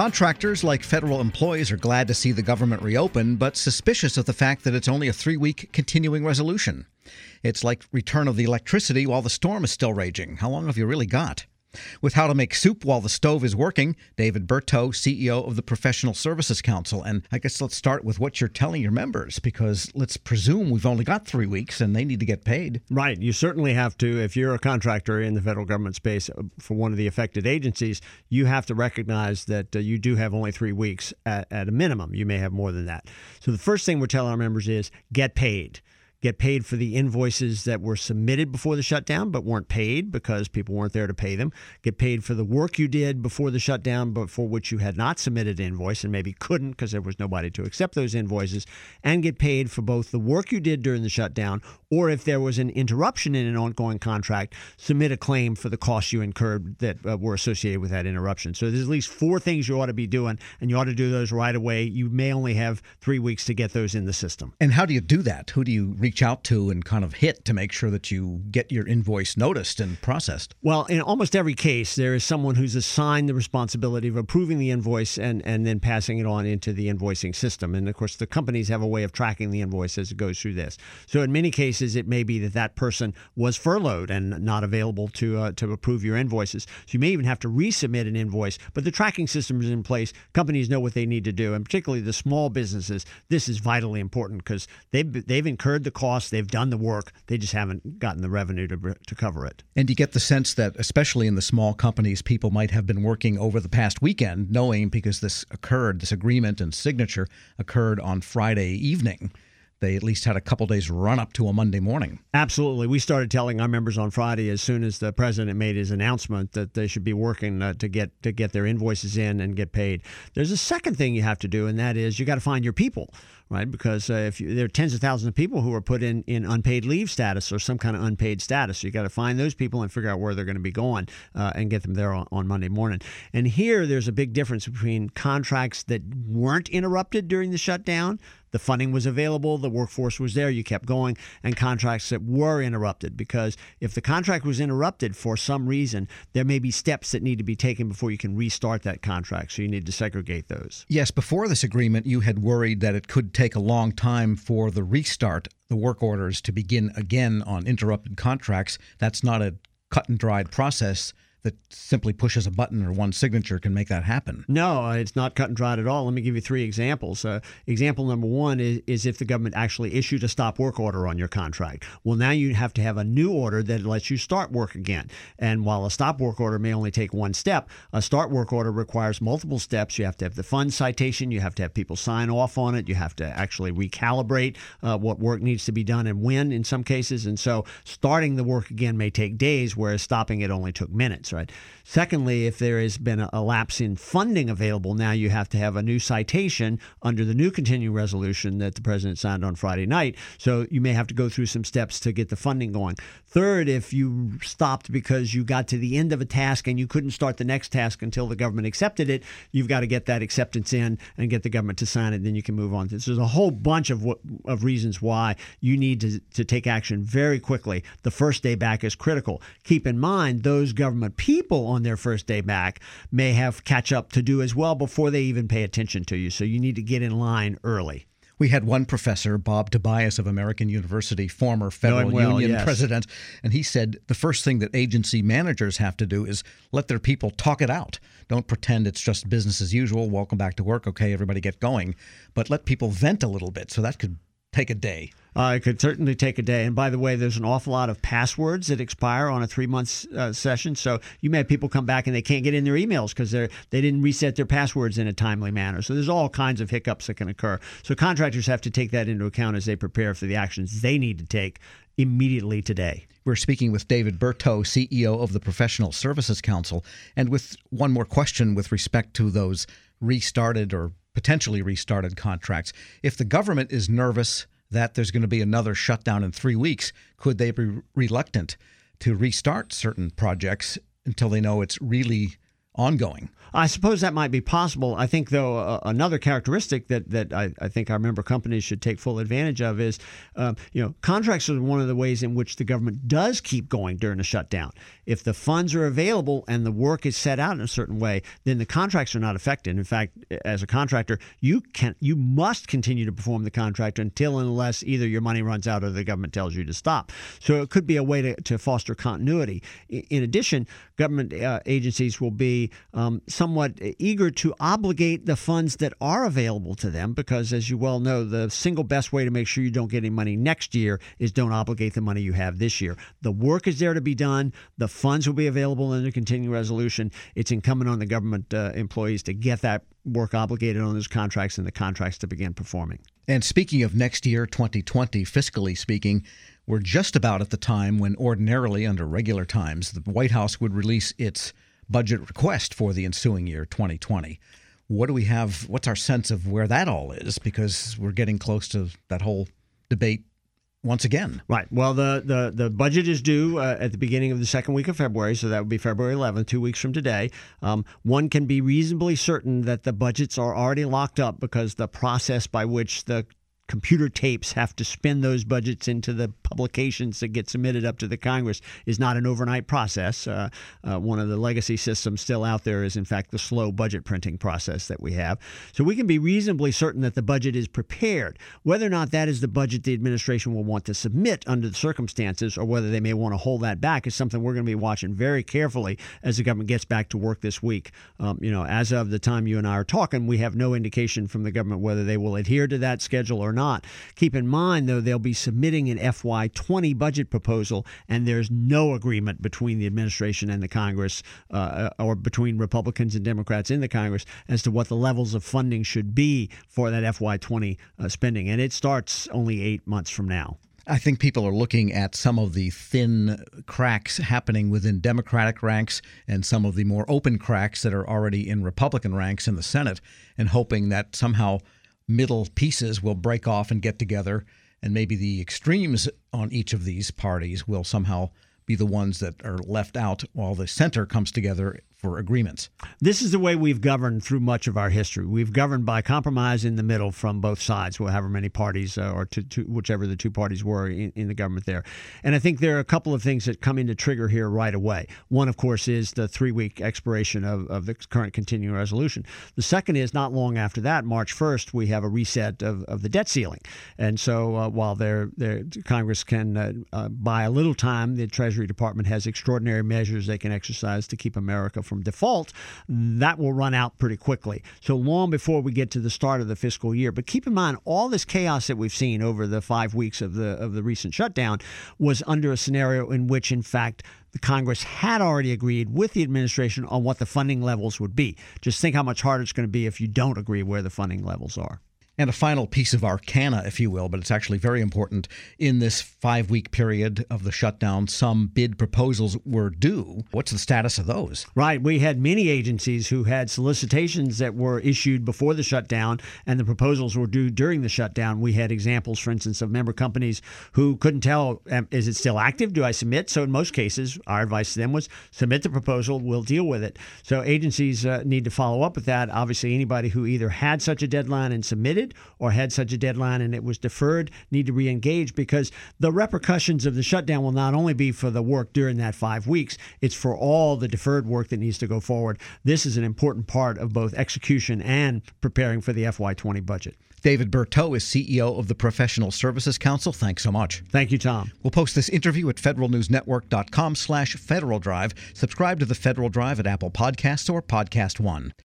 Contractors, like federal employees, are glad to see the government reopen, but suspicious of the fact that it's only a three week continuing resolution. It's like return of the electricity while the storm is still raging. How long have you really got? With how to make soup while the stove is working, David Berteau, CEO of the Professional Services Council. And I guess let's start with what you're telling your members, because let's presume we've only got three weeks and they need to get paid. Right. You certainly have to, if you're a contractor in the federal government space for one of the affected agencies, you have to recognize that uh, you do have only three weeks at, at a minimum. You may have more than that. So the first thing we're telling our members is get paid get paid for the invoices that were submitted before the shutdown but weren't paid because people weren't there to pay them. Get paid for the work you did before the shutdown but for which you had not submitted an invoice and maybe couldn't because there was nobody to accept those invoices. And get paid for both the work you did during the shutdown or if there was an interruption in an ongoing contract, submit a claim for the costs you incurred that uh, were associated with that interruption. So there's at least four things you ought to be doing, and you ought to do those right away. You may only have three weeks to get those in the system. And how do you do that? Who do you reach out to and kind of hit to make sure that you get your invoice noticed and processed? Well, in almost every case, there is someone who's assigned the responsibility of approving the invoice and, and then passing it on into the invoicing system. And of course, the companies have a way of tracking the invoice as it goes through this. So in many cases, cases, it may be that that person was furloughed and not available to uh, to approve your invoices. So you may even have to resubmit an invoice. But the tracking system is in place. Companies know what they need to do, and particularly the small businesses. This is vitally important because they've they've incurred the cost, they've done the work, they just haven't gotten the revenue to to cover it. And you get the sense that, especially in the small companies, people might have been working over the past weekend, knowing because this occurred, this agreement and signature occurred on Friday evening they at least had a couple days run up to a Monday morning. Absolutely. We started telling our members on Friday as soon as the president made his announcement that they should be working uh, to get to get their invoices in and get paid. There's a second thing you have to do and that is you got to find your people, right? Because uh, if you, there are tens of thousands of people who are put in in unpaid leave status or some kind of unpaid status, so you got to find those people and figure out where they're going to be going uh, and get them there on, on Monday morning. And here there's a big difference between contracts that weren't interrupted during the shutdown the funding was available, the workforce was there, you kept going, and contracts that were interrupted. Because if the contract was interrupted for some reason, there may be steps that need to be taken before you can restart that contract. So you need to segregate those. Yes, before this agreement, you had worried that it could take a long time for the restart, the work orders to begin again on interrupted contracts. That's not a cut and dried process that simply pushes a button or one signature can make that happen. No, uh, it's not cut and dried at all. Let me give you three examples. Uh, example number one is, is if the government actually issued a stop work order on your contract. Well, now you have to have a new order that lets you start work again. And while a stop work order may only take one step, a start work order requires multiple steps. You have to have the fund citation, you have to have people sign off on it, you have to actually recalibrate uh, what work needs to be done and when in some cases. And so starting the work again may take days, whereas stopping it only took minutes right? Secondly, if there has been a, lapse in funding available, now you have to have a new citation under the new continuing resolution that the president signed on Friday night. So you may have to go through some steps to get the funding going. Third, if you stopped because you got to the end of a task and you couldn't start the next task until the government accepted it, you've got to get that acceptance in and get the government to sign it. Then you can move on. So there's a whole bunch of of reasons why you need to, to take action very quickly. The first day back is critical. Keep in mind those government people on their first day back may have catch up to do as well before they even pay attention to you. So you need to get in line early. We had one professor, Bob Tobias of American University, former federal well, union yes. president, and he said the first thing that agency managers have to do is let their people talk it out. Don't pretend it's just business as usual. Welcome back to work. Okay, everybody get going. But let people vent a little bit. So that could take a day. Uh, it could certainly take a day. And by the way, there's an awful lot of passwords that expire on a three month uh, session. So you may have people come back and they can't get in their emails because they they didn't reset their passwords in a timely manner. So there's all kinds of hiccups that can occur. So contractors have to take that into account as they prepare for the actions they need to take immediately today. We're speaking with David Berteau, CEO of the Professional Services Council, and with one more question with respect to those restarted or potentially restarted contracts. If the government is nervous that there's going to be another shutdown in three weeks, could they be reluctant to restart certain projects until they know it's really ongoing. I suppose that might be possible. I think, though, uh, another characteristic that that I, I, think our member companies should take full advantage of is, um, you know, contracts are one of the ways in which the government does keep going during a shutdown. If the funds are available and the work is set out in a certain way, then the contracts are not affected. In fact, as a contractor, you can you must continue to perform the contract until unless either your money runs out or the government tells you to stop. So it could be a way to, to foster continuity. In addition, government uh, agencies will be um, somewhat eager to obligate the funds that are available to them because, as you well know, the single best way to make sure you don't get any money next year is don't obligate the money you have this year. The work is there to be done. The funds will be available under continuing resolution. It's incumbent on the government uh, employees to get that work obligated on those contracts and the contracts to begin performing. And speaking of next year, 2020, fiscally speaking, we're just about at the time when ordinarily, under regular times, the White House would release its budget request for the ensuing year, 2020. What do we have? What's our sense of where that all is? Because we're getting close to that whole debate once again. Right. Well, the the, the budget is due uh, at the beginning of the second week of February, so that would be February 11th, two weeks from today. Um, one can be reasonably certain that the budgets are already locked up because the process by which the computer tapes have to spin those budgets into the publications that get submitted up to the Congress is not an overnight process. Uh, uh, one of the legacy systems still out there is, in fact, the slow budget printing process that we have. So we can be reasonably certain that the budget is prepared. Whether or not that is the budget the administration will want to submit under the circumstances, or whether they may want to hold that back, is something we're going to be watching very carefully as the government gets back to work this week. Um, you know, as of the time you and I are talking, we have no indication from the government whether they will adhere to that schedule or not not. Keep in mind, though, they'll be submitting an FY20 budget proposal, and there's no agreement between the administration and the Congress, uh, or between Republicans and Democrats in the Congress, as to what the levels of funding should be for that FY20 uh, spending. And it starts only eight months from now. I think people are looking at some of the thin cracks happening within Democratic ranks and some of the more open cracks that are already in Republican ranks in the Senate and hoping that somehow middle pieces will break off and get together, and maybe the extremes on each of these parties will somehow be the ones that are left out while the center comes together for agreements. This is the way we've governed through much of our history. We've governed by compromise in the middle from both sides, however many parties uh, or to, to whichever the two parties were in, in, the government there. And I think there are a couple of things that come into trigger here right away. One, of course, is the three week expiration of, of the current continuing resolution. The second is not long after that, March 1st, we have a reset of, of the debt ceiling. And so uh, while they're, they're, Congress can uh, uh buy a little time, the Treasury Department has extraordinary measures they can exercise to keep America from default, that will run out pretty quickly. So long before we get to the start of the fiscal year. But keep in mind, all this chaos that we've seen over the five weeks of the of the recent shutdown was under a scenario in which, in fact, the Congress had already agreed with the administration on what the funding levels would be. Just think how much harder it's going to be if you don't agree where the funding levels are. And a final piece of arcana, if you will, but it's actually very important. In this five week period of the shutdown, some bid proposals were due. What's the status of those? Right. We had many agencies who had solicitations that were issued before the shutdown, and the proposals were due during the shutdown. We had examples, for instance, of member companies who couldn't tell is it still active? Do I submit? So, in most cases, our advice to them was submit the proposal, we'll deal with it. So, agencies uh, need to follow up with that. Obviously, anybody who either had such a deadline and submitted or had such a deadline and it was deferred need to re-engage because the repercussions of the shutdown will not only be for the work during that five weeks, it's for all the deferred work that needs to go forward. This is an important part of both execution and preparing for the FY20 budget. David Berteau is CEO of the Professional Services Council. Thanks so much. Thank you, Tom. We'll post this interview at federalnewsnetwork.com slash Federal Drive. Subscribe to the Federal Drive at Apple Podcasts or Podcast One.